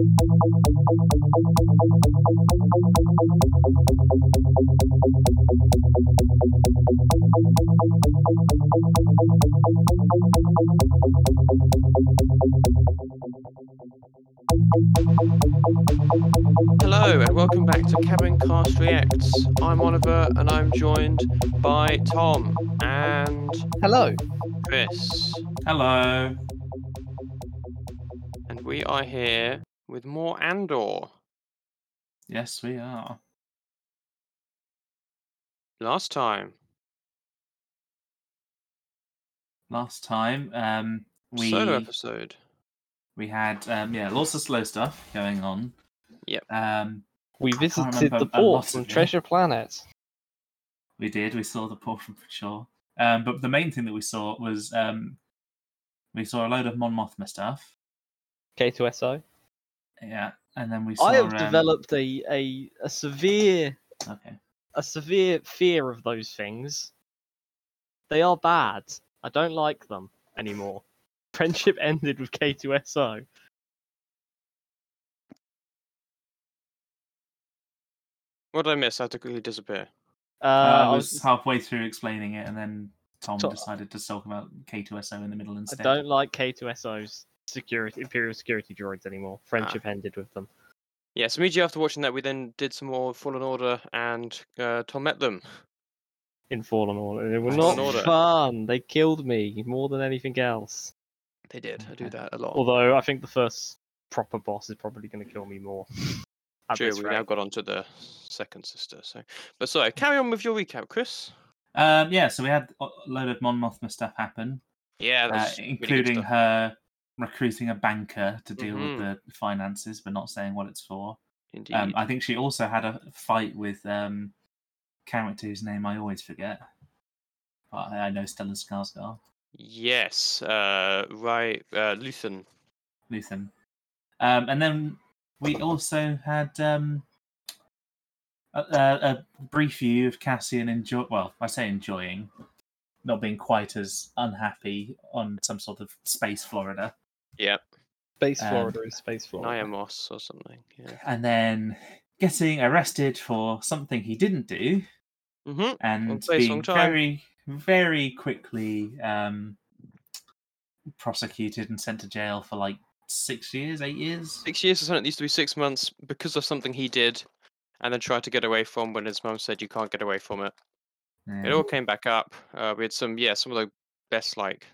Hello and welcome back to Cabin Cast Reacts. I'm Oliver and I'm joined by Tom and Hello. Chris. Hello. And we are here with more Andor. Yes, we are. Last time, Last time, um, we solo episode. we had um, yeah, lots of slow stuff going on. Yep. Um, We visited the port lot from. Treasure Planet. we did. We saw the port from shore. Um, but the main thing that we saw was um, we saw a load of Mon Mothma stuff. K2SO. Yeah, and then we saw. I have um, developed a, a a severe Okay. a severe fear of those things. They are bad. I don't like them anymore. Friendship ended with K2SO. What did I miss? I had to quickly disappear. Uh, Uh, I I, was was, halfway through explaining it, and then Tom So- decided to talk about K2SO in the middle instead. I instead. don't like K2SO's security Imperial security droids anymore. Friendship ended with them. Yeah, so immediately after watching that, we then did some more Fallen Order and uh, Tom met them. In Fallen Order, they were not Order. fun. They killed me more than anything else. They did. I do that a lot. Although I think the first proper boss is probably going to kill me more. at True, we rate. now got onto the second sister. So, but sorry, carry on with your recap, Chris. Um, yeah, so we had a load of Mon Mothma stuff happen. Yeah, uh, that's really good including stuff. her recruiting a banker to deal Mhm. with the finances, but not saying what it's for. Indeed. Um, I think she also had a fight with um, character whose name I always forget. But I know Stellan Skarsgård, Yes, uh, right, uh, Luthen. Luthen. Um, and then we also had um, a, a, a brief view of Cassian enjoy. Well, I say enjoying, not being quite as unhappy on some sort of space Florida. Yeah, Space Um, Florida is Space Florida. Niamos or something. Yeah. and then getting arrested for something he didn't do Mm-hmm. and being very very quickly um, prosecuted and sent to jail for like six years eight years Six years or something. It used to be six months because of something he did, and then tried to get away from when his mum said you can't get away from it. It all came back up. Uh, we had some, yeah, some of the best like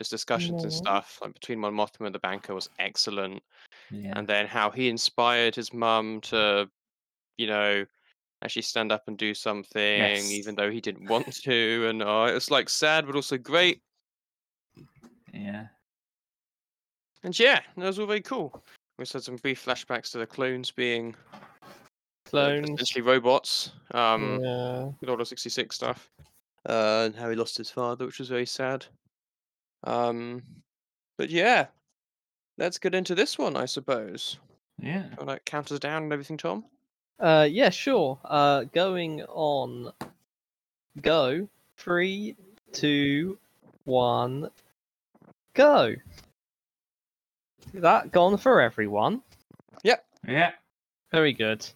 just discussions and stuff like between Mon Mothma and the banker was excellent. yeah. and then how he inspired his mum to, you know, actually stand up and do something, Yes. even though he didn't want to. And uh, it was like sad, but also great. yeah And yeah, that was all very cool. We just had some brief flashbacks to the clones being Clones. essentially robots. Um, yeah. with Order 66 stuff. Uh, and how he lost his father, which was very sad. Um, but yeah, let's get into this one, I suppose. yeah Kind of like counters down and everything, Tom. Uh, yeah, sure. Uh, going on. Go. Three, two, one, go. That gone for everyone. Yep. Yeah Very good.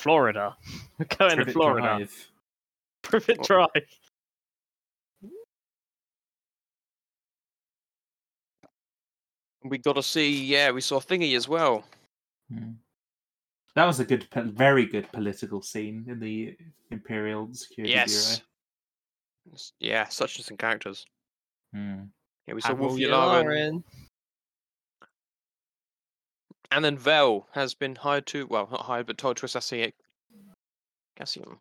Florida. We're going to Florida. Drive. Privet Oh. Drive. We got to see, yeah, we saw Thingy as well. Hmm. that was a good very good political scene in the imperial security Yes. S- Yeah, such interesting characters. bureau Hmm. Yeah, we saw Admiral Wullf Yularen, Yularen. And then Vel has been hired to, well, not hired, but told to assassinate Cassian.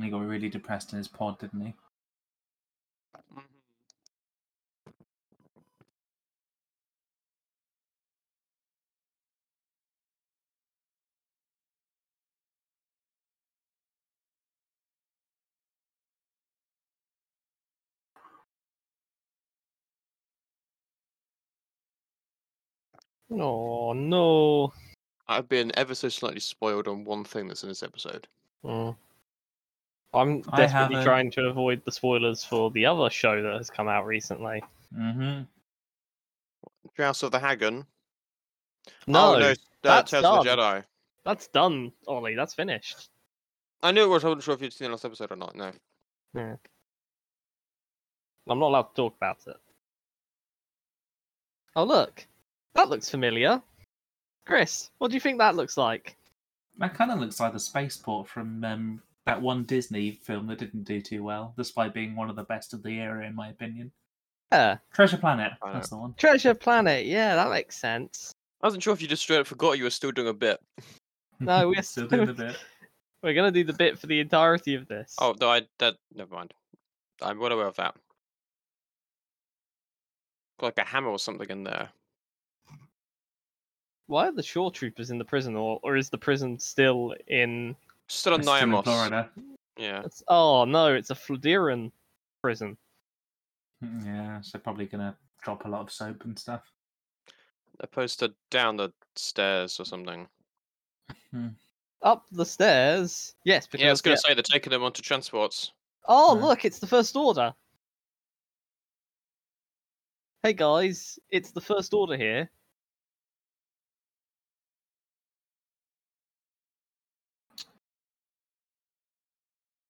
And he got really depressed in his pod, didn't he? Oh no. I've been ever so slightly spoiled on one thing that's in this episode. Mm. I'm I desperately trying to avoid the spoilers for the other show that has come out recently. Mm-hmm. House of the Hagen. No, oh, no, uh, that's Tales done. Jedi. that's done, Ollie. That's finished. I knew it was. I wasn't sure if you'd seen the last episode or not. No. Yeah. I'm not allowed to talk about it. Oh look, that looks familiar. Chris, what do you think that looks like? That kind of looks like the spaceport from um, that one Disney film that didn't do too well, despite being one of the best of the era, in my opinion. Yeah, Treasure Planet. I That's the one. Treasure Planet. Yeah, that makes sense. I wasn't sure if you just straight up forgot you were still doing a bit. No, we're still still- doing the bit. We're gonna do the bit for the entirety of this. Oh, no, I that never mind. I'm well aware of that. Got like a hammer or something in there. why are the shore troopers in the prison, or or is the prison still in? Still on It's still in Niamos. Florida. Yeah. It's, oh no, it's a Flodiran prison. Mm, Yeah, so probably gonna drop a lot of soap and stuff. Opposed to down the stairs or something. Up the stairs. Yes, because yeah, I was gonna yeah- say they're taking them onto transports. Oh, Yeah. look, it's the First Order. Hey guys, it's the First Order here.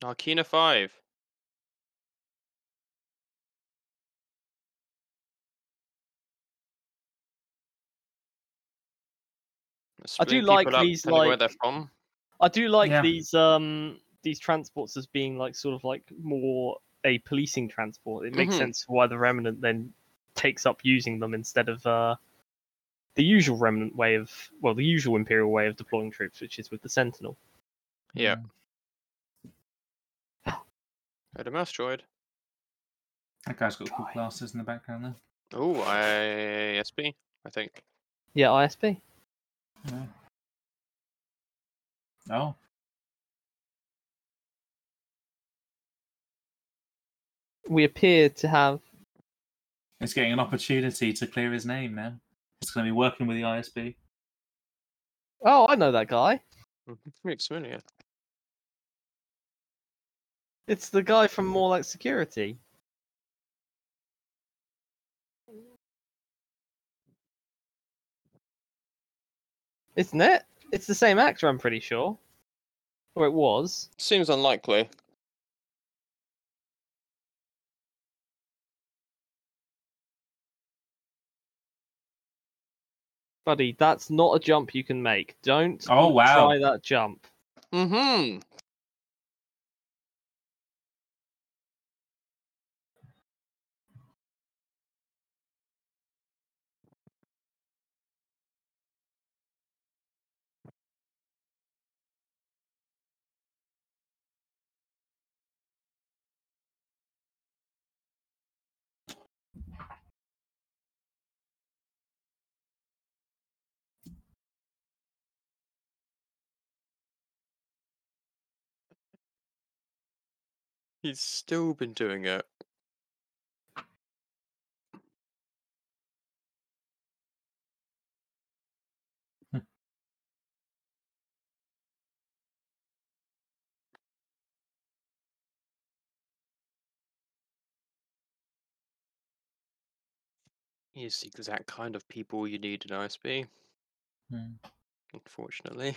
Narkina five. I do like up these, depending where like- they're from. I do like Yeah. these um these transports as being like sort of like more a policing transport. It makes Mhm. sense why the Remnant then takes up using them instead of uh the usual Remnant way of well, the usual Imperial way of deploying troops, which is with the Sentinel. Yeah. Mm. Had a mouse droid. That guy's got cool Guy. glasses in the background there. Oh, ISB, I think. Yeah, ISP. Yeah. Oh, We appear to have he's getting an opportunity to clear his name now. He's going to be working with the ISB. Oh, I know that guy. Looks familiar. It's the guy from More Like Security. Isn't it? It's the same actor, I'm pretty sure. Or it was. Seems unlikely. Buddy, that's not a jump you can make. Don't Oh, wow. try that jump. Mm-hmm. He's still been doing it. He's the exact kind of people you need in ISB, Hmm. unfortunately.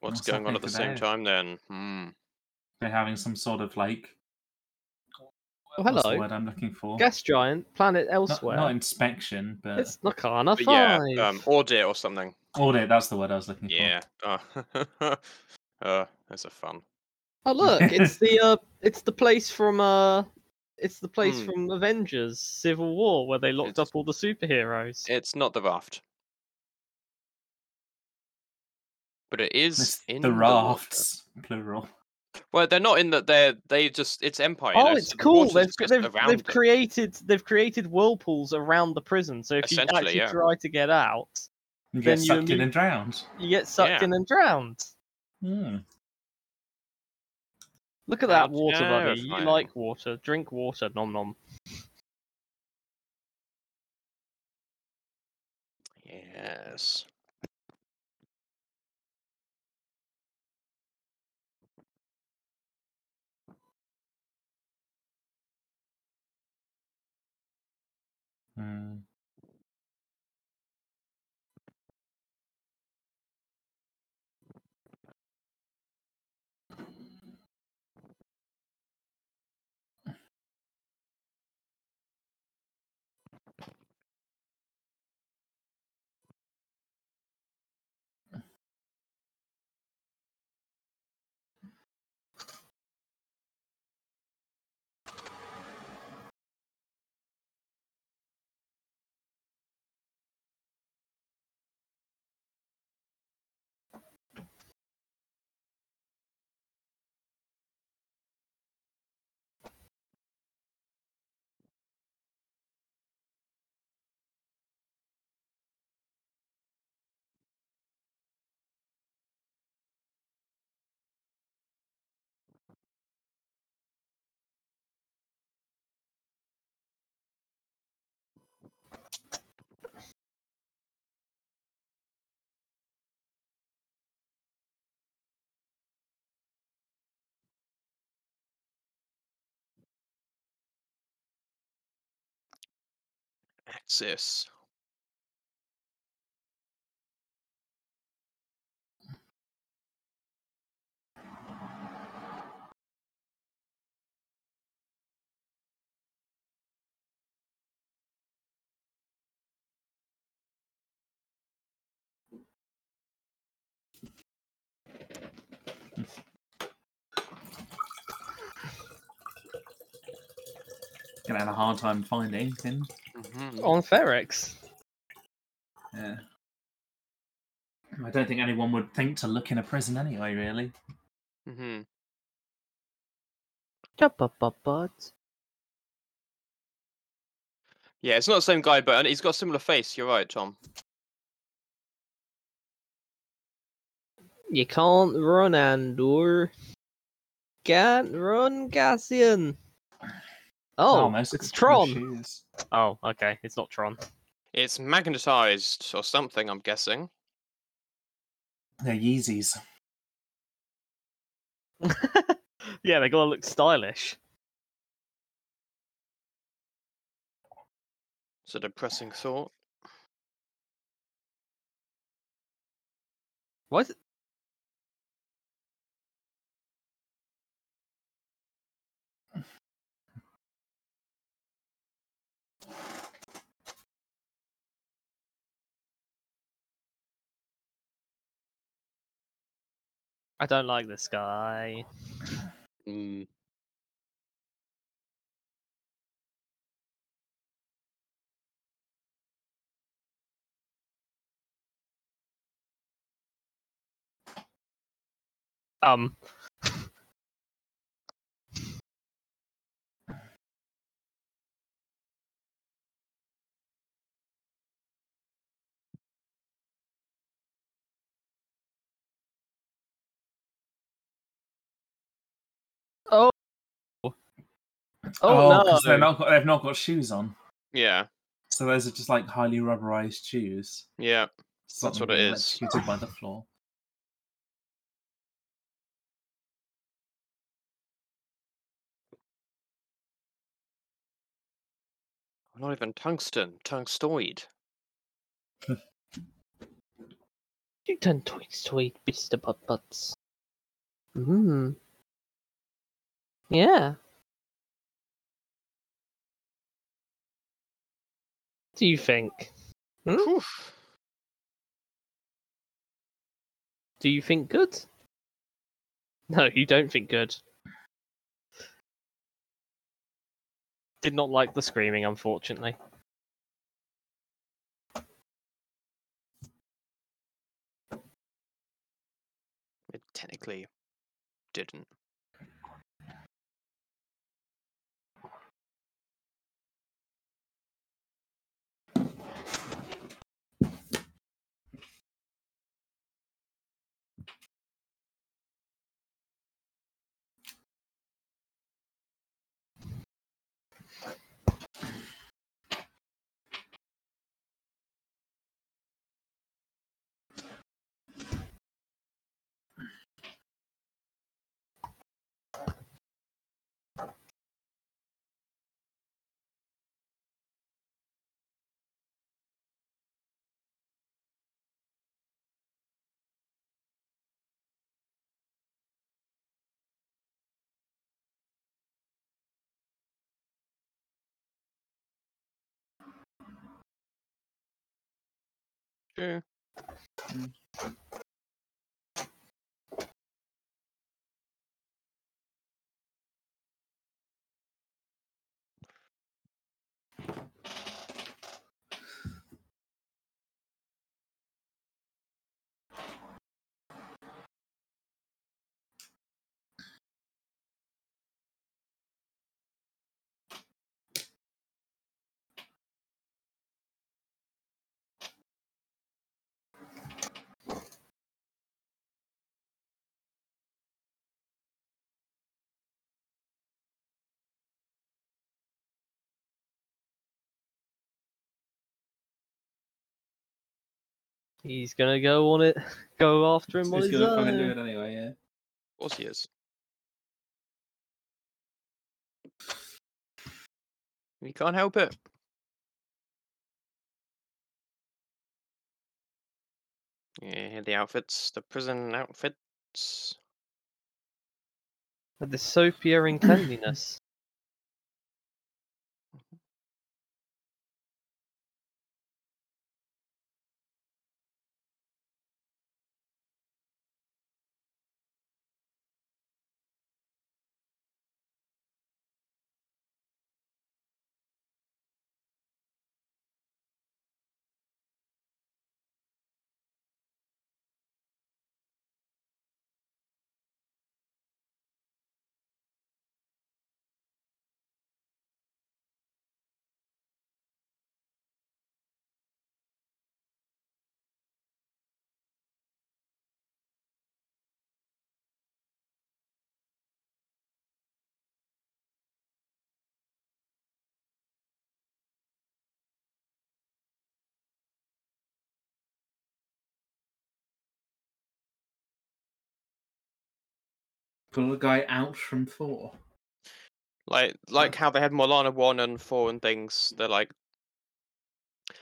What's, What's going on at the same there? time then? Hmm. They're having some sort of like Oh, what's the hello. word I'm looking for? Gas giant, planet elsewhere. not inspection, but It's Narkina But 5. yeah, um, audit or something. audit. That's the word I was looking for. Yeah. Uh, uh, those are fun. Oh look, it's the uh it's the place from uh it's the place Hmm. from Avengers Civil War where they locked It's- up all the superheroes. It's not the raft. But it for. is It's in the water. rafts, plural. Well, they're not in that. They're they just it's Empire. you Oh, know, it's so cool. water's They've they've, they've created they've created whirlpools around the prison. So if you actually yeah. try to get out, You Then get you sucked in and drowned. you get sucked Yeah. in and drowned. Hmm. Look at that water, buddy. You like water. Drink water. Nom nom. Yes. Hmm. Axis. Gonna have a hard time finding him. Hmm On Ferrix. Yeah. I don't think anyone would think to look in a prison anyway, really. Mm-hmm. Yeah, it's not the same guy, but he's got a similar face. You're right, Tom. you can't run, Andor. Can't run, Cassian. Oh, oh Almost it's Tron. Oh, okay. It's not Tron. It's magnetized or something. I'm guessing. They're Yeezys. yeah, they gotta look stylish. It's a depressing thought. Why is it? I don't like this guy. Mm. Um. Oh. Oh, no! 'cause they're not got, they've not got shoes on. Yeah, So those are just like highly rubberized shoes. yeah. Stop That's what it is. being is. By the floor. Not even tungsten. Tungstoid. You turn toys to eat, Mr. Butt Butts. Hmm. Yeah. Do you think? Hmm? Whew. Do you think good? No, you don't think good. Did not like the screaming, unfortunately. It technically didn't. True. Mm. He's gonna go on it, go after him on He's gonna fucking do it anyway, yeah. Of course he is. We can't help it. Yeah, the outfits, the prison outfits. With the soapia in Pull a guy out from four. Like like how they had Molana one and four and things. They're like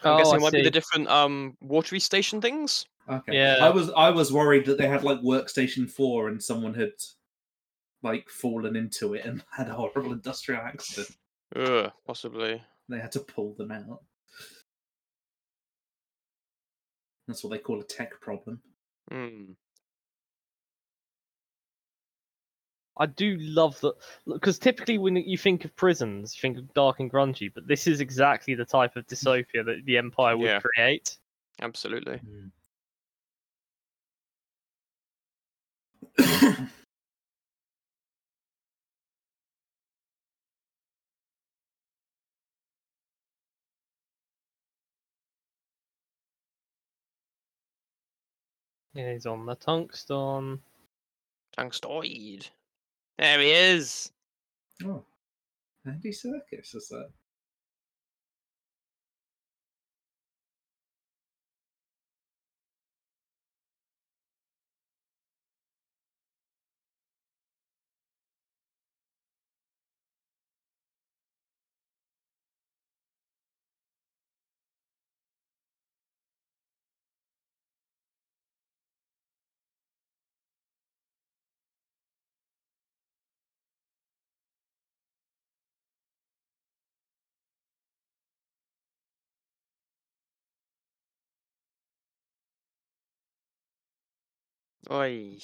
I'm oh, guessing I it might be the different um watery station things. Okay. Yeah. I was I was worried that they had like workstation four and someone had like fallen into it and had a horrible industrial accident. Ugh, possibly. They had to pull them out. That's what they call a tech problem. Hmm. I do love that because typically when you think of prisons, you think of dark and grungy, but this is exactly the type of dystopia that the Empire would Yeah. create. Absolutely. Yeah, he's on the tungsten. Tungstoid. There he is. oh, Andy Serkis is that? Oi.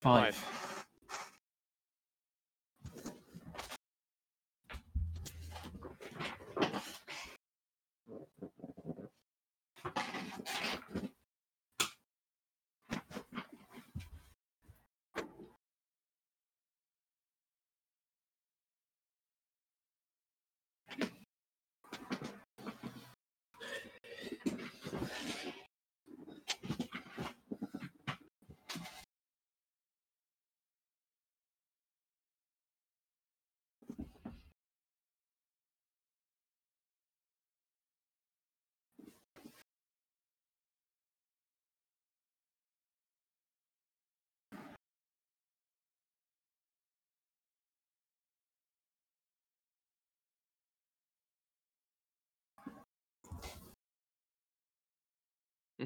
Five.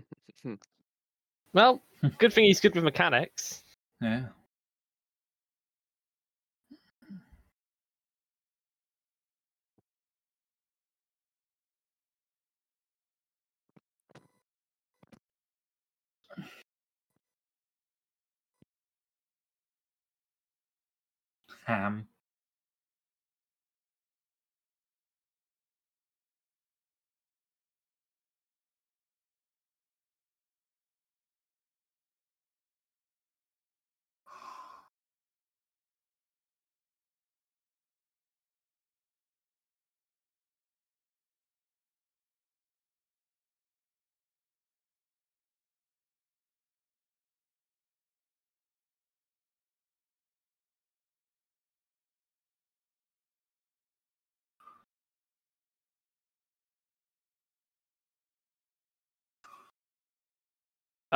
Well, good thing he's good with mechanics. Yeah. Ham.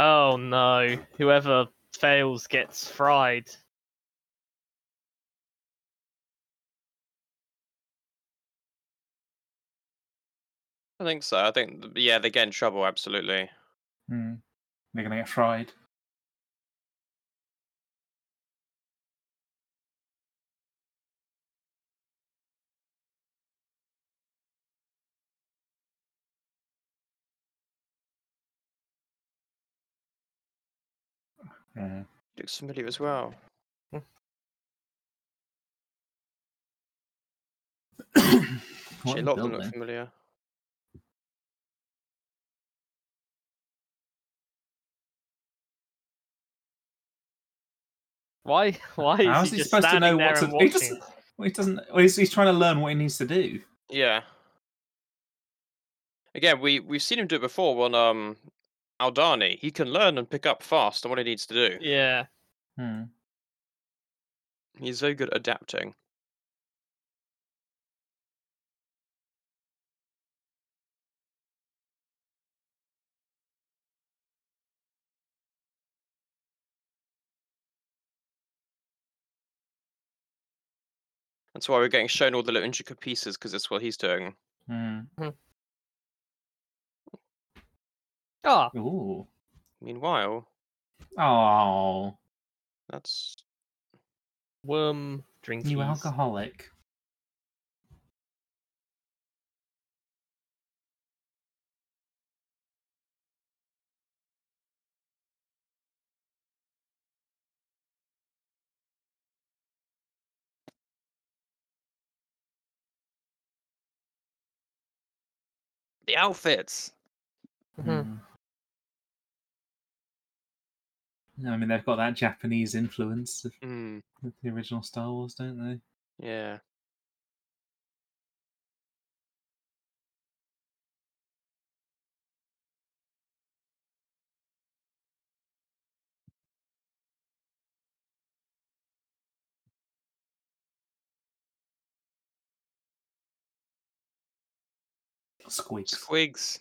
Oh no! Whoever fails gets fried. I think so. I think yeah, they get in trouble. Absolutely. Hmm. They're gonna get fried. Yeah. Looks familiar as well. What Actually, a a lot of them building. look familiar. Why? Why is How's he, he just supposed to know there what to and do? He watching? doesn't. Well, he doesn't. Well, he's, he's trying to learn what he needs to do. Yeah. Again, we we've seen him do it before on um Aldhani. He can learn and pick up fast on what he needs to do. Yeah. Hmm. He's very good at adapting. That's why we're getting shown all the little intricate pieces because that's what he's doing. Hmm. Ah, Ooh. Meanwhile, Oh, that's worm drinkies. you alcoholic. the outfits. Mhm. I mean, they've got that Japanese influence of Mm, of the original Star Wars, don't they? yeah. Squigs. Squigs.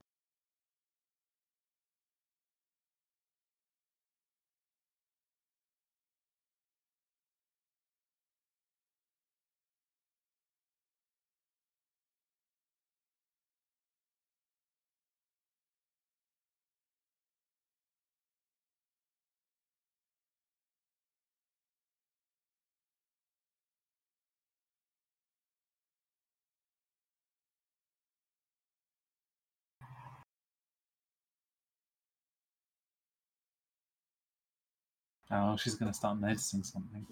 Oh, she's to start noticing something.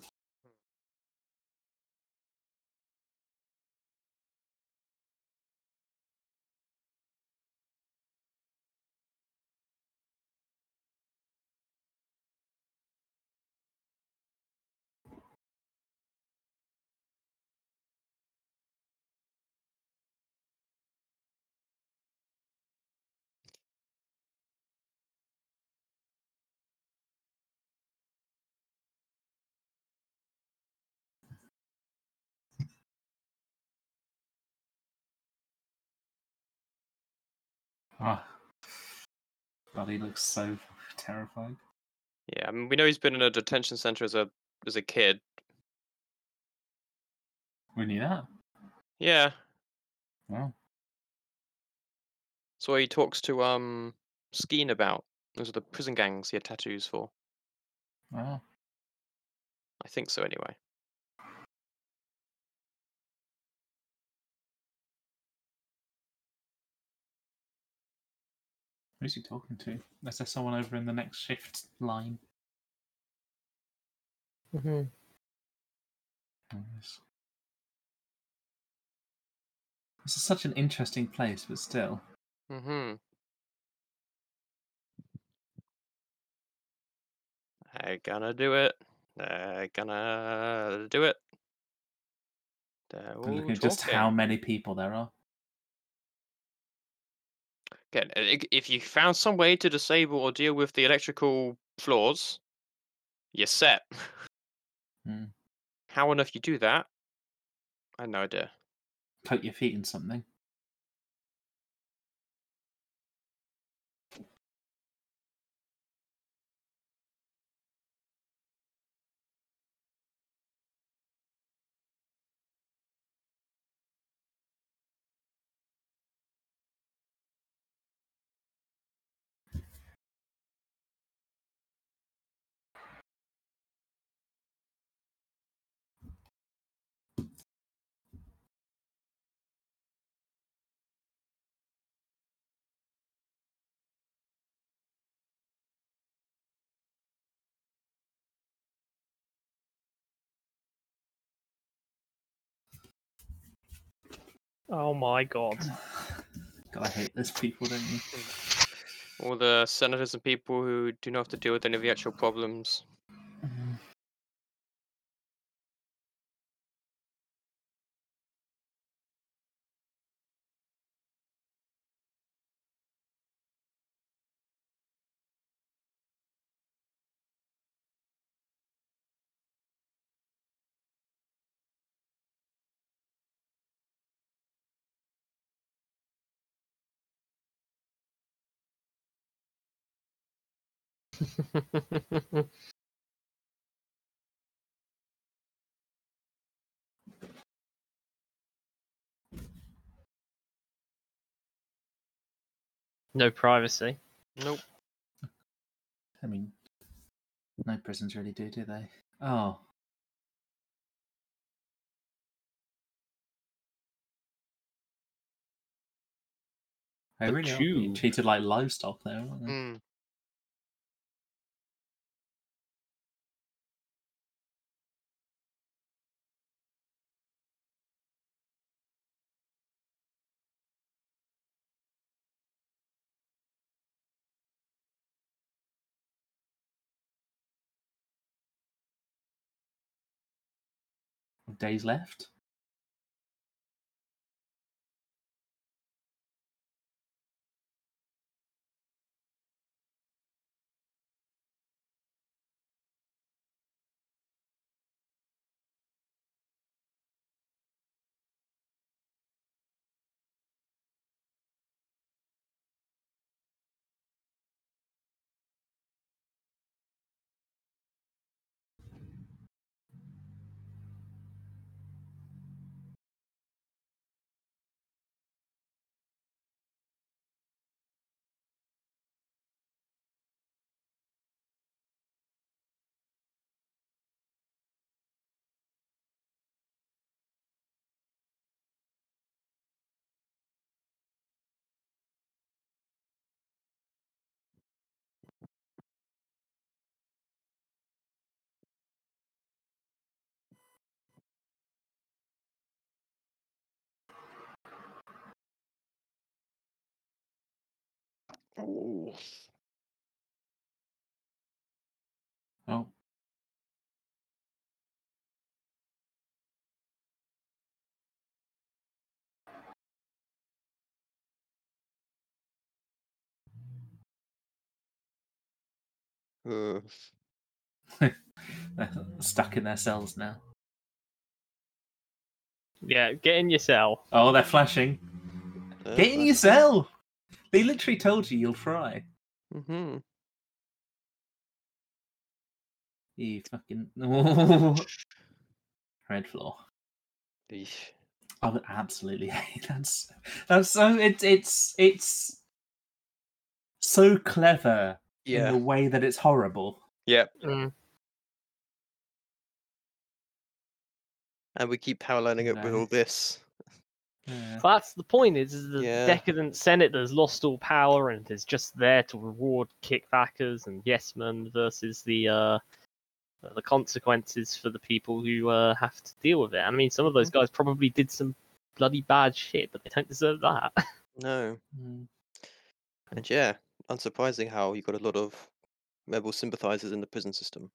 Oh. God, he looks so terrified. yeah, I mean, we know he's been in a detention center as a as a kid. We knew that. Yeah, that's what he talks to um Skeen about. Those are the prison gangs he had tattoos for. well. I think so, anyway. Who's he talking to? Is there someone over in the next shift line? hmm Oh, yes. This is such an interesting place, but still. Mm-hmm. They're gonna do it. They're gonna do it. They're And all look at just how many people there are. Again, if you found some way to disable or deal with the electrical flaws, you're set. Hmm. How on earth you do that? I have no idea. Coat your feet in something. Oh my god. God, I hate those people, don't you? All the senators and people who do not have to deal with any of the actual problems. no privacy. Nope. I mean, no prisons really do, do they? Oh. They The really are being treated like livestock there, aren't they? Mm. Days left. Ooh. Oh, Uh, they're stuck in their cells now. Yeah, get in your cell. Oh, they're flashing. uh, Get in your cell. They literally told you you'll fry. Mm-hmm. You fucking red floor. I would absolutely hate that's that's so it's it's it's so clever in Yeah. the way that it's horrible. Yep. Mm. And we keep paralleling it with all this. Yeah. That's the point. Is the Yeah. decadent Senate that's lost all power and is just there to reward kickbackers and yes men versus the uh, the consequences for the people who uh, have to deal with it. I mean, some of those guys probably did some bloody bad shit, but they don't deserve that. No. Mm. And yeah, unsurprising how you got a lot of rebel sympathizers in the prison system.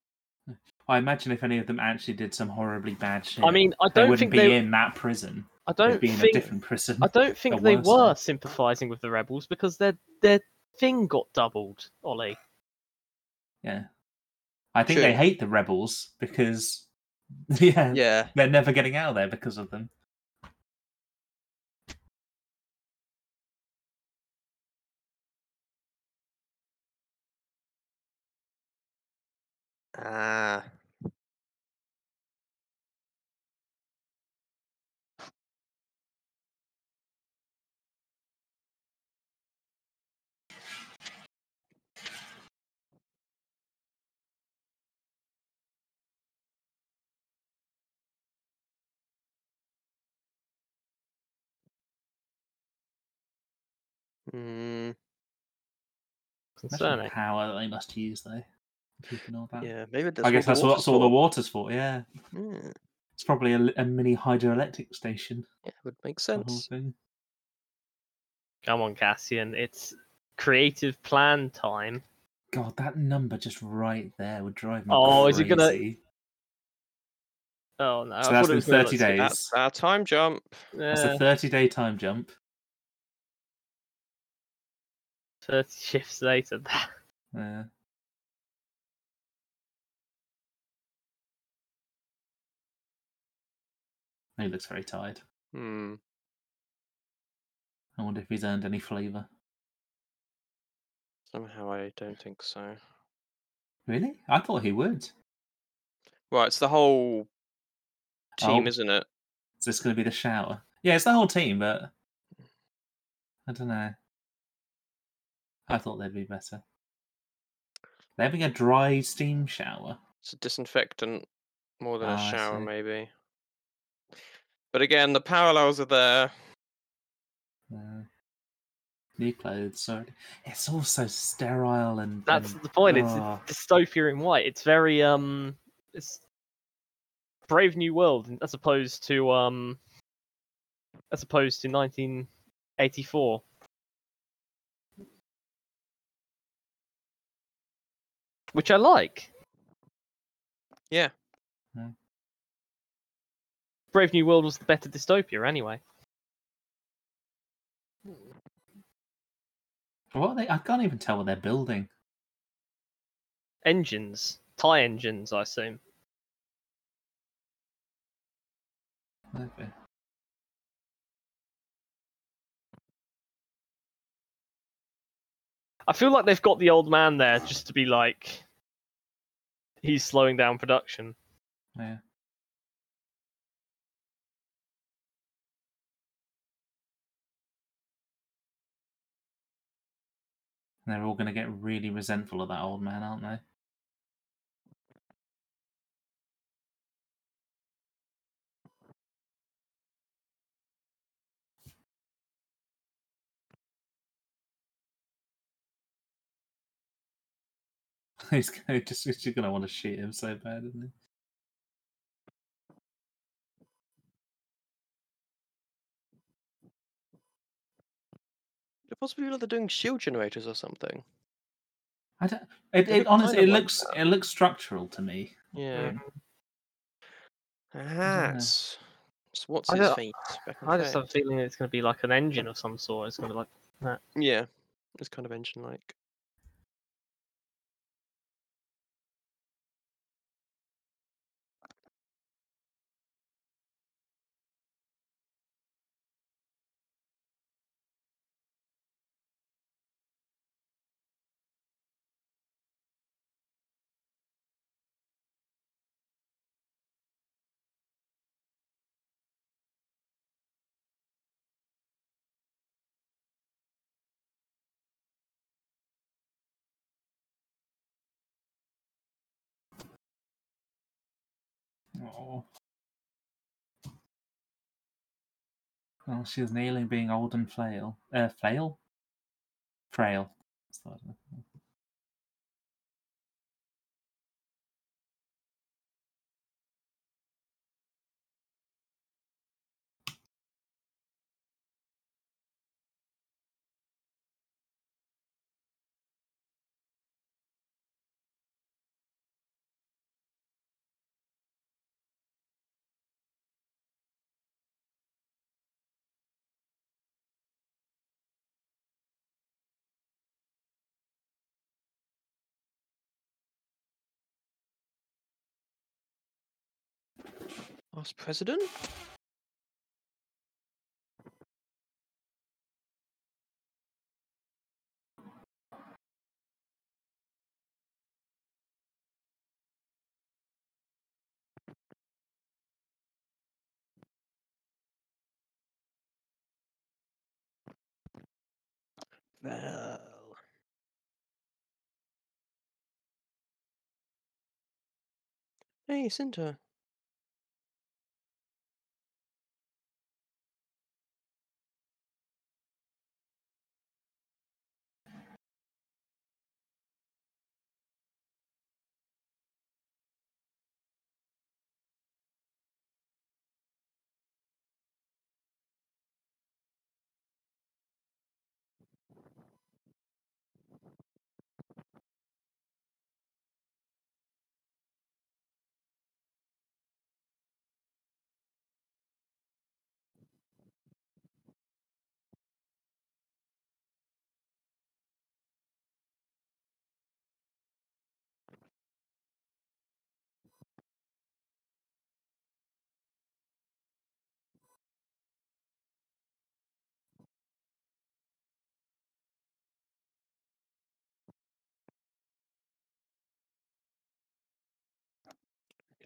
I imagine if any of them actually did some horribly bad shit, I mean, I they don't wouldn't think be they. in that prison. I don't be in a think. different prison. I don't think they were one. sympathising with the rebels because their their thing got doubled. Ollie. Yeah. I think they hate the rebels because yeah, Yeah. they're never getting out of there because of them. Ah. Mm, Imagine the Concerning. power that they must use though. Keeping all that. yeah, maybe that's I guess what that's the what all the water's for. Yeah, Yeah, it's probably a, a mini hydroelectric station. yeah, it would make sense. Come on, Cassian. It's creative plan time. God, that number just right there would drive me. Oh, is it gonna- Oh no! So I that's thought it been 30 like, days. That's our time jump. That's uh, a thirty-day time jump. Thirty shifts later. Yeah. He looks very tired. Hmm. I wonder if he's earned any flavour. Somehow I don't think so. Really? I thought he would. Right, it's the whole team, Oh. isn't it? Is this going to be the shower? Yeah, it's the whole team, but I don't know. I thought they'd be better. They're having a dry steam shower. It's a disinfectant more than Ah, a I shower, maybe. But again, the parallels are there. Uh, new clothes. Sorry, it's all so sterile and. That's and- the point. It's oh, dystopia in white. It's very um, it's Brave New World as opposed to um, as opposed to 1984. Which I like. Yeah. Yeah. Brave New World was the better dystopia anyway. What are they? I can't even tell what they're building. Engines, tie engines, I assume. Okay. I feel like they've got the old man there just to be like, he's slowing down production. Yeah. And they're all going to get really resentful of that old man, aren't they? He's gonna, just, he's just going to want to shoot him so bad, isn't he? Should Possibly like they're doing shield generators or something. I don't. It, They it honestly, it of like looks it looks structural to me. Yeah. Mm. Ah, it's, it's what's I his don't- face back in I just have a feeling it's going to be like an engine of some sort. It's going to be like that. Yeah, it's kind of engine like. Oh. Oh, she was nearly being old and flail. Uh, flail? Frail. That's Last president? Well. Hey, Cinta.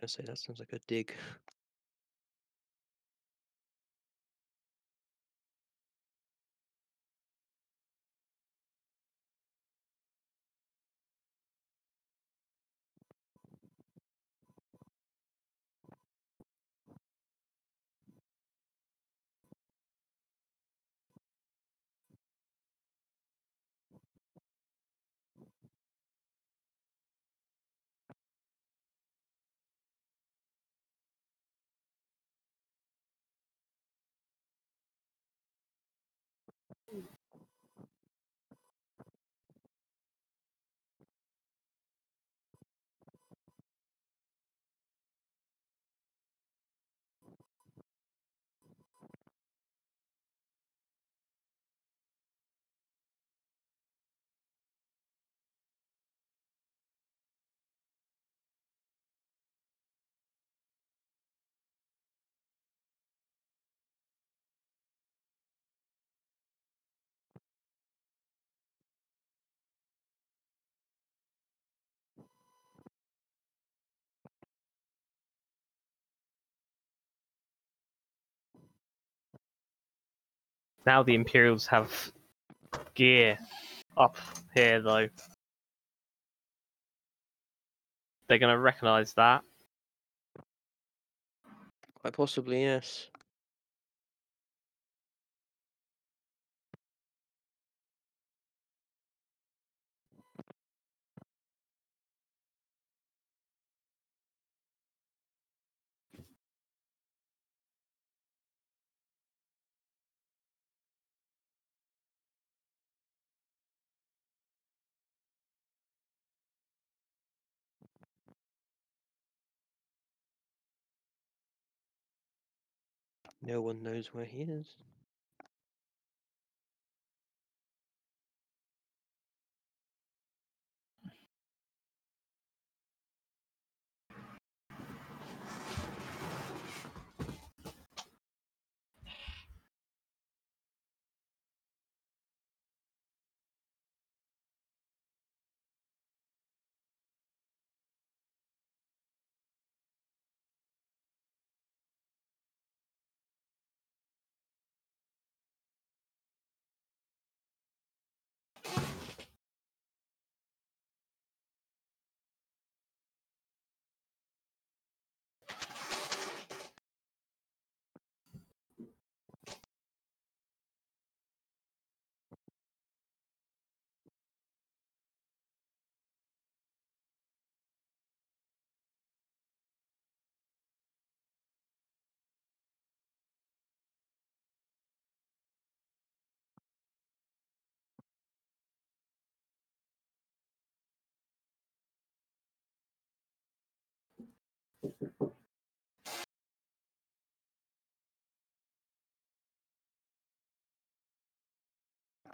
Gonna say that sounds like a dig. Now the Imperials have gear up here though. They're going to recognize that. Quite possibly, yes. No one knows where he is.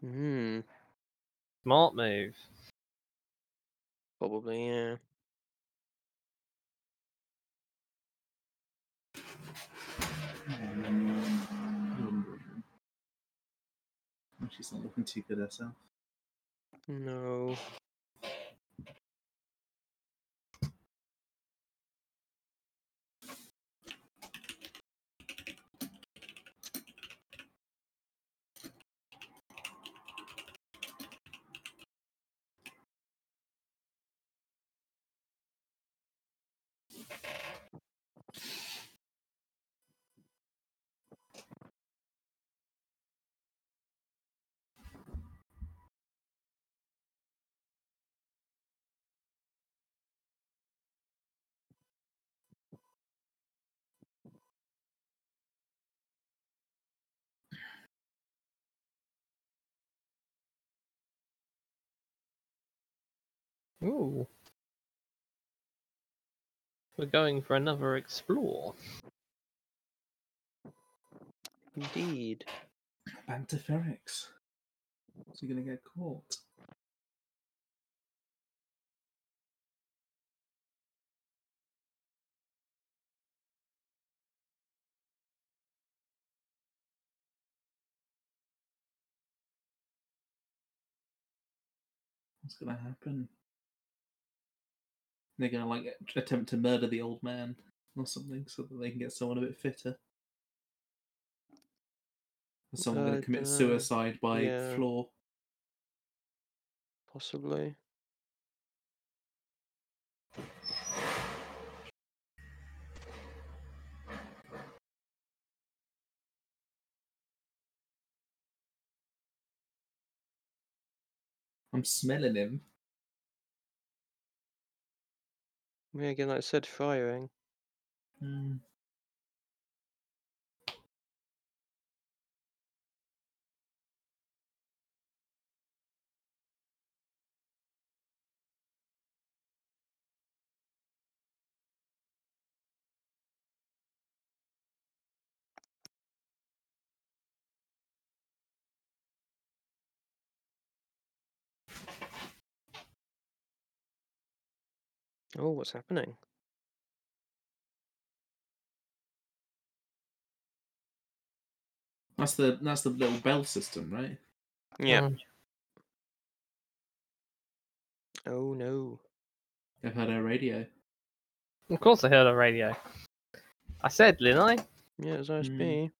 Hmm. Smart move. Probably, yeah. She's not looking too good herself. No. Ooh. We're going for another explore. Indeed. Back to Ferrix. Is he going to get caught? What's going to happen? They're to like attempt to murder the old man or something so that they can get someone a bit fitter. Or someone gonna commit suicide by Yeah. floor. Possibly. I'm smelling him. Yeah, again, like I said, firing. Hmm. Oh, what's happening? That's the that's the little bell system, right? Yeah. Um, Oh no. I've heard a radio. of course I heard a radio. I said, didn't I? Yeah, it's OSB. Mm.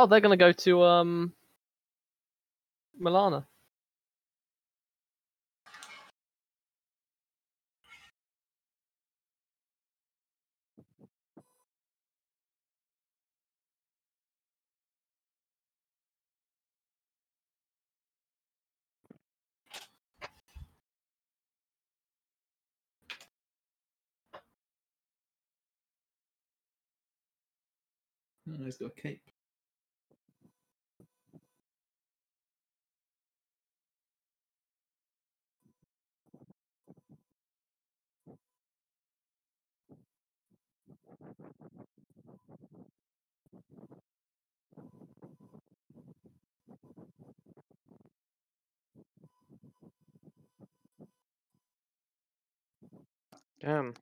Oh, they're gonna go to um Milana. Oh, he's got a cape. Damn.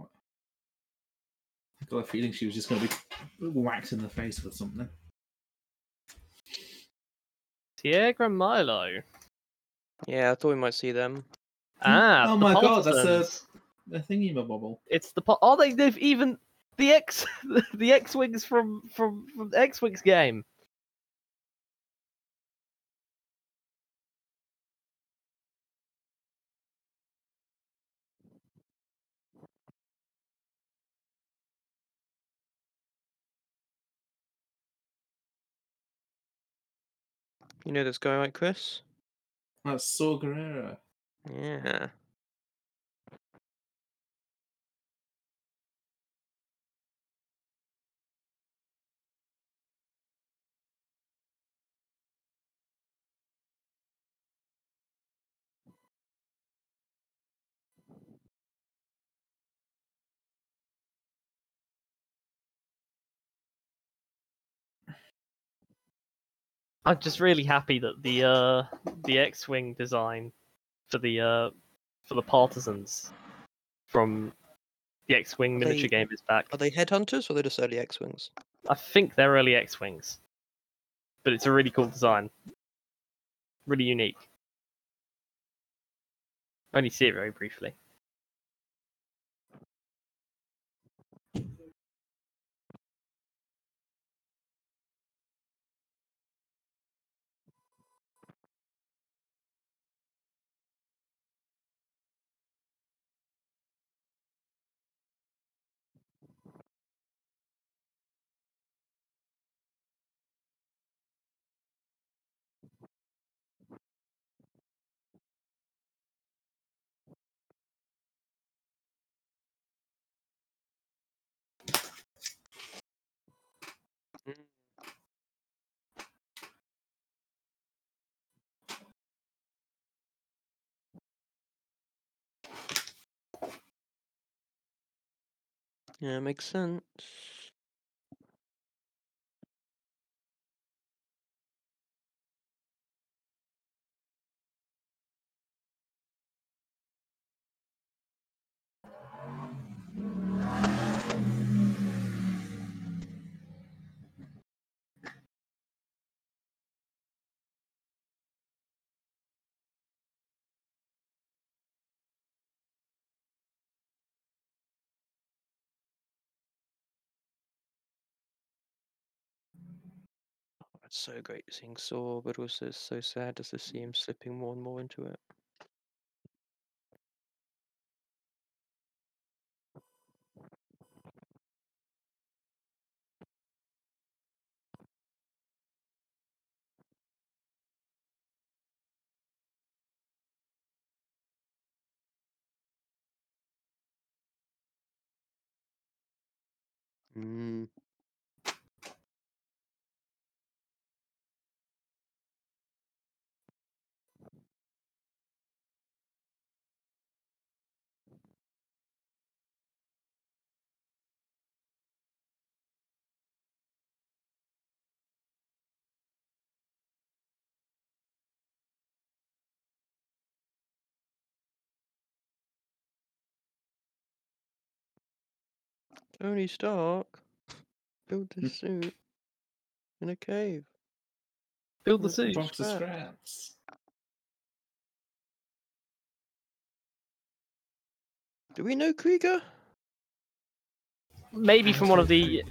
I got a feeling she was just going to be whacked in the face with something. Tiegra Milo. Yeah, I thought we might see them. Ah, oh the my god, that's Partisans. a, a thingy bobble. It's the po- are they? They've even the X the X wings from from from the X wings game. You know this guy, right, Chris? That's Saw Gerrera. Yeah. I'm just really happy that the uh the X wing design for the uh for the partisans from the X wing Are miniature they- game is back. Are they headhunters or are they just early X-wings? I think they're early X wings, but it's a really cool design, really unique. Only see it very briefly. Yeah, makes sense. So great seeing Saw, but also it's so sad to see him slipping more and more into it. Mm. Tony Stark, build this suit in a cave. Build the Mm, suit. Box of scraps. Do we know Kreegyr? Maybe from one of the.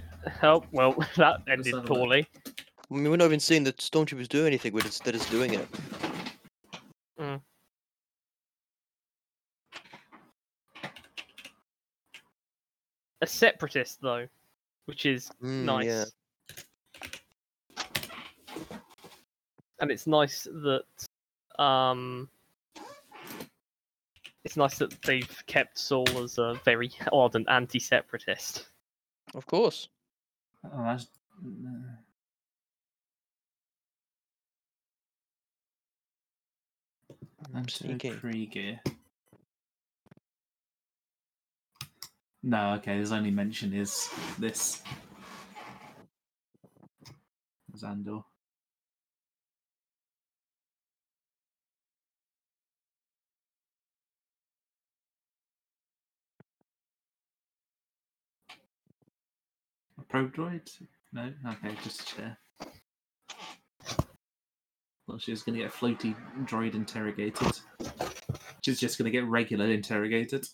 Oh well, that ended have poorly. I mean, we're not even seeing the stormtroopers do anything. We're just they're just doing it. A separatist though, which is Mm, nice. Yeah. And it's nice that um it's nice that they've kept Saw as a very ardent anti-separatist. Of course. Oh, that's. uh, Enter Sneaky. No, okay. His only mention is this. Zandor. A probe droid? No? Okay, just a chair. Thought she was going to get floaty droid interrogated. She's just going to get regular interrogated.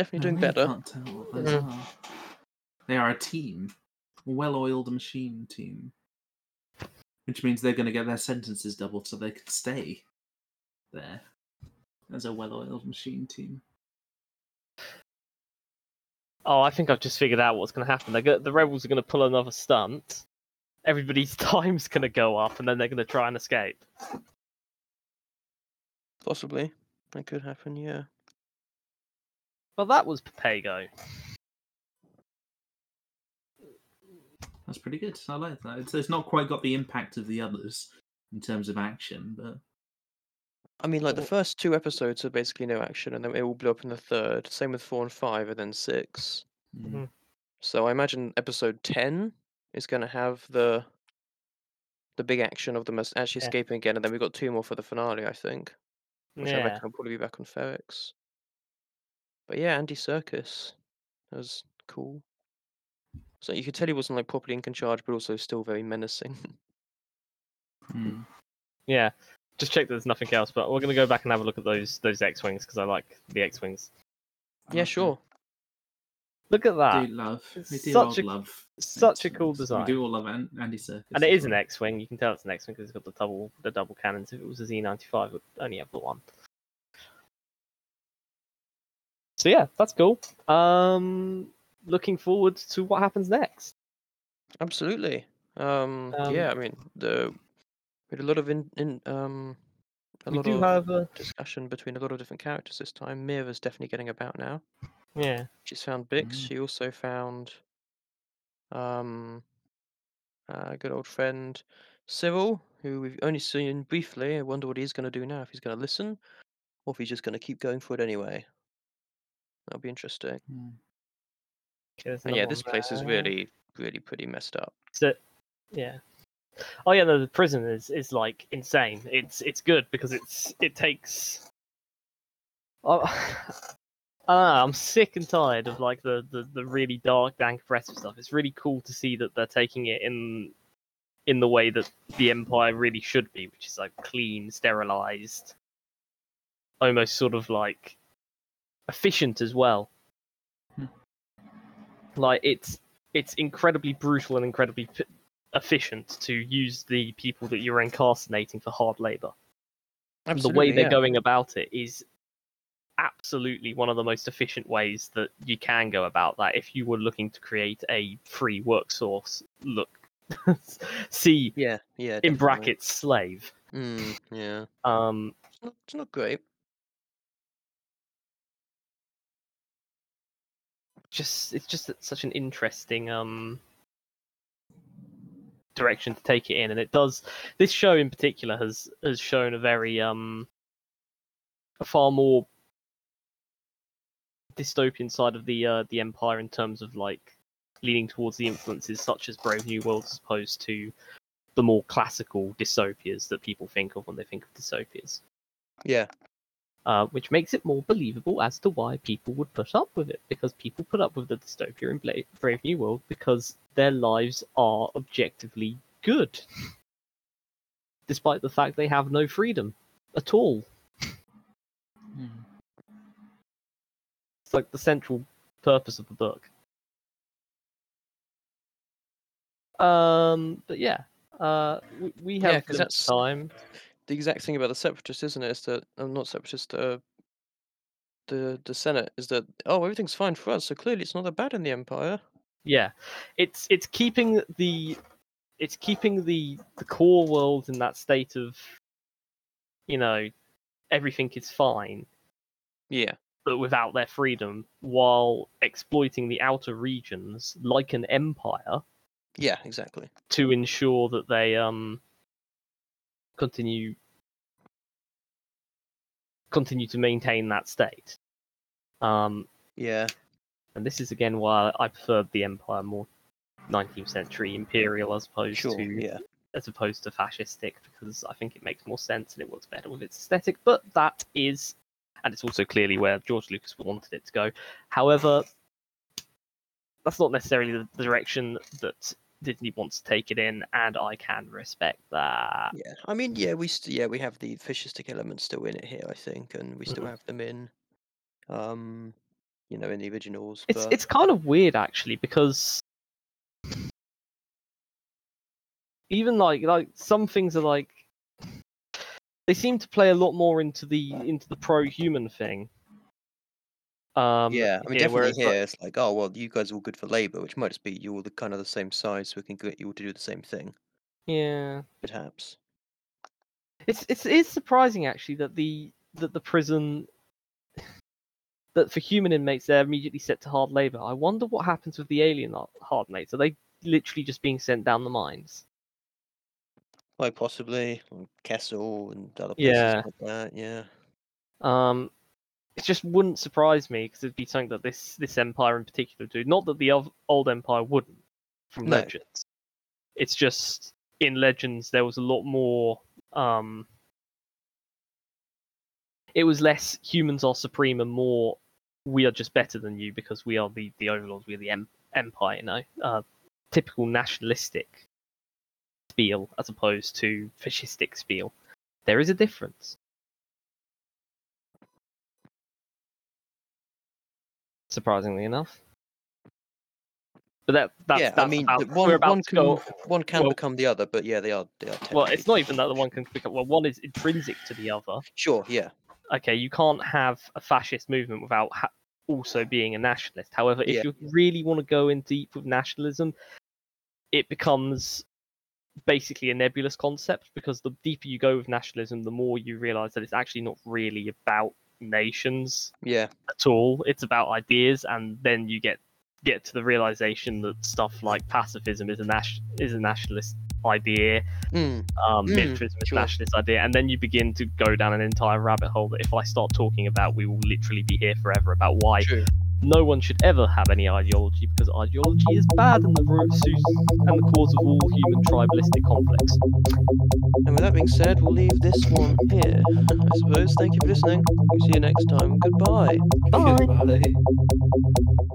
Definitely doing better. Can't tell what Mhm. are. They are a team, a well-oiled machine team, which means they're going to get their sentences doubled so they can stay there as a well-oiled machine team. Oh, I think I've just figured out what's going to happen. Go- the rebels are going to pull another stunt. Everybody's time's going to go up, and then they're going to try and escape. Possibly. That could happen, yeah. Well, that was Papago. That's pretty good. I like that. It's, it's not quite got the impact of the others in terms of action, but I mean, like the first two episodes are basically no action, and then it all blew up in the third. Same with four and five, and then six. mm, Mhm. So I imagine episode ten is going to have the the big action of them as- actually Yeah. escaping again, and then we've got two more for the finale, I think. Which I Yeah. reckon will probably be back on Ferrix. But yeah, Andy Serkis was cool. So you could tell he wasn't like properly in charge, but also still very menacing. mm. Yeah. Just check that there's nothing else, but we're going to go back and have a look at those those X-wings because I like the X-wings. yeah, Okay. sure. Look at We that. do love. We do such all a- love. Such a cool design. We do all love An- Andy Serkis. And it is an. X-wing. You can tell it's an X-wing because it's got the double the double cannons. If it was a Z95, it would only have the one. So yeah, that's cool. Um, looking forward to what happens next. Absolutely. Um, Um, yeah, I mean the we had a lot of in, in um a lot of have a discussion between a lot of different characters this time. Meero's definitely getting about now. yeah. She's found Bix. Mm. She also found um a good old friend Syril, who we've only seen briefly. I wonder what he's going to do now. If he's going to listen, or if he's just going to keep going for it anyway. That'll be interesting. Mm. And yeah, this place is really, really pretty messed up. So, yeah. Oh yeah, no, the prison is, is like insane. It's it's good because it's it takes. Oh, I don't know, I'm sick and tired of like the, the, the really dark, dank, oppressive stuff. It's really cool to see that they're taking it in in the way that the Empire really should be, which is like clean, sterilized, almost sort of like efficient as well. Hmm. Like it's it's incredibly brutal and incredibly p- efficient to use the people that you're incarcerating for hard labor. And the way Absolutely, they're yeah. going about it is absolutely one of the most efficient ways that you can go about that if you were looking to create a free work source look see Yeah, yeah. in brackets slave Mm, yeah. um it's not great. Just it's just such an interesting um direction to take it in and it does this show in particular has has shown a very um a far more dystopian side of the uh the empire in terms of like leaning towards the influences such as brave new world as opposed to the more classical dystopias that people think of when they think of dystopias Yeah. Uh, which makes it more believable as to why people would put up with it. Because people put up with the dystopia in Bla- Brave New World because their lives are objectively good, despite the fact they have no freedom at all. Mm. It's like the central purpose of the book. Um, but yeah, uh, we, we Yeah, have that's- time. The exact thing about the separatists, isn't it? Is that uh, not separatist. uh, the the Senate is that oh everything's fine for us, so clearly it's not that bad in the Empire. Yeah, it's it's keeping the it's keeping the the core world in that state of you know everything is fine, Yeah. but without their freedom, while exploiting the outer regions like an empire Yeah, exactly. to ensure that they um continue continue to maintain that state. Um, Yeah. and this is again why I preferred the Empire more 19th century imperial as opposed Sure. to Yeah. as opposed to fascistic because I think it makes more sense and it works better with its aesthetic. But that is, and it's also clearly where George Lucas wanted it to go. However, that's not necessarily the the direction that Disney wants to take it in, and I can respect that. Yeah. I mean, yeah, we st- yeah we have the fascistic elements still in it here, I think, and we still Mhm. have them in, um, you know, in the originals. It's it's kind of weird actually because even like like some things are like they seem to play a lot more into the into the pro-human thing. Um, yeah, I mean, here, definitely whereas, here like- it's like, oh well, you guys are all good for labor, which might just be you're all the kind of the same size, so we can get you all to do the same thing, yeah, perhaps. it's it's it's surprising actually that the that the prison that for human inmates they're immediately set to hard labor. I wonder what happens with the alien har- hard mates. Are they literally just being sent down the mines? Like possibly or Kessel and other places Yeah. like that. Yeah. Um, it just wouldn't surprise me because it'd be something that this this empire in particular do. Not that the old empire wouldn't from No. Legends. It's just in Legends there was a lot more. Um, it was less humans are supreme and more we are just better than you because we are the the overlords. We're the em- empire. You know, uh, typical nationalistic spiel as opposed to fascistic spiel. There is a difference. Surprisingly enough. But that that's, yeah, that's I mean, about, we're one about one to can go. one can well- become the other, but yeah, they are they are. Well, it's not even that the one can pick up. Well, one is intrinsic to the other. Sure. Yeah. Okay, you can't have a fascist movement without ha- also being a nationalist. However, if Yeah. you really want to go in deep with nationalism, it becomes basically a nebulous concept because the deeper you go with nationalism, the more you realize that it's actually not really about nations Yeah. at all. It's about ideas, and then you get get to the realization that stuff like pacifism is a nas- is a nationalist idea, Mm. um, Mm, militarism is sure. a nationalist idea, and then you begin to go down an entire rabbit hole that if I start talking about, we will literally be here forever about why True. No one should ever have any ideology because ideology is bad and the root source and the cause of all human tribalistic conflicts. And with that being said, we'll leave this one here. I suppose. Thank you for listening. We'll see you next time. Goodbye. Bye. Goodbye.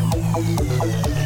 Thank you.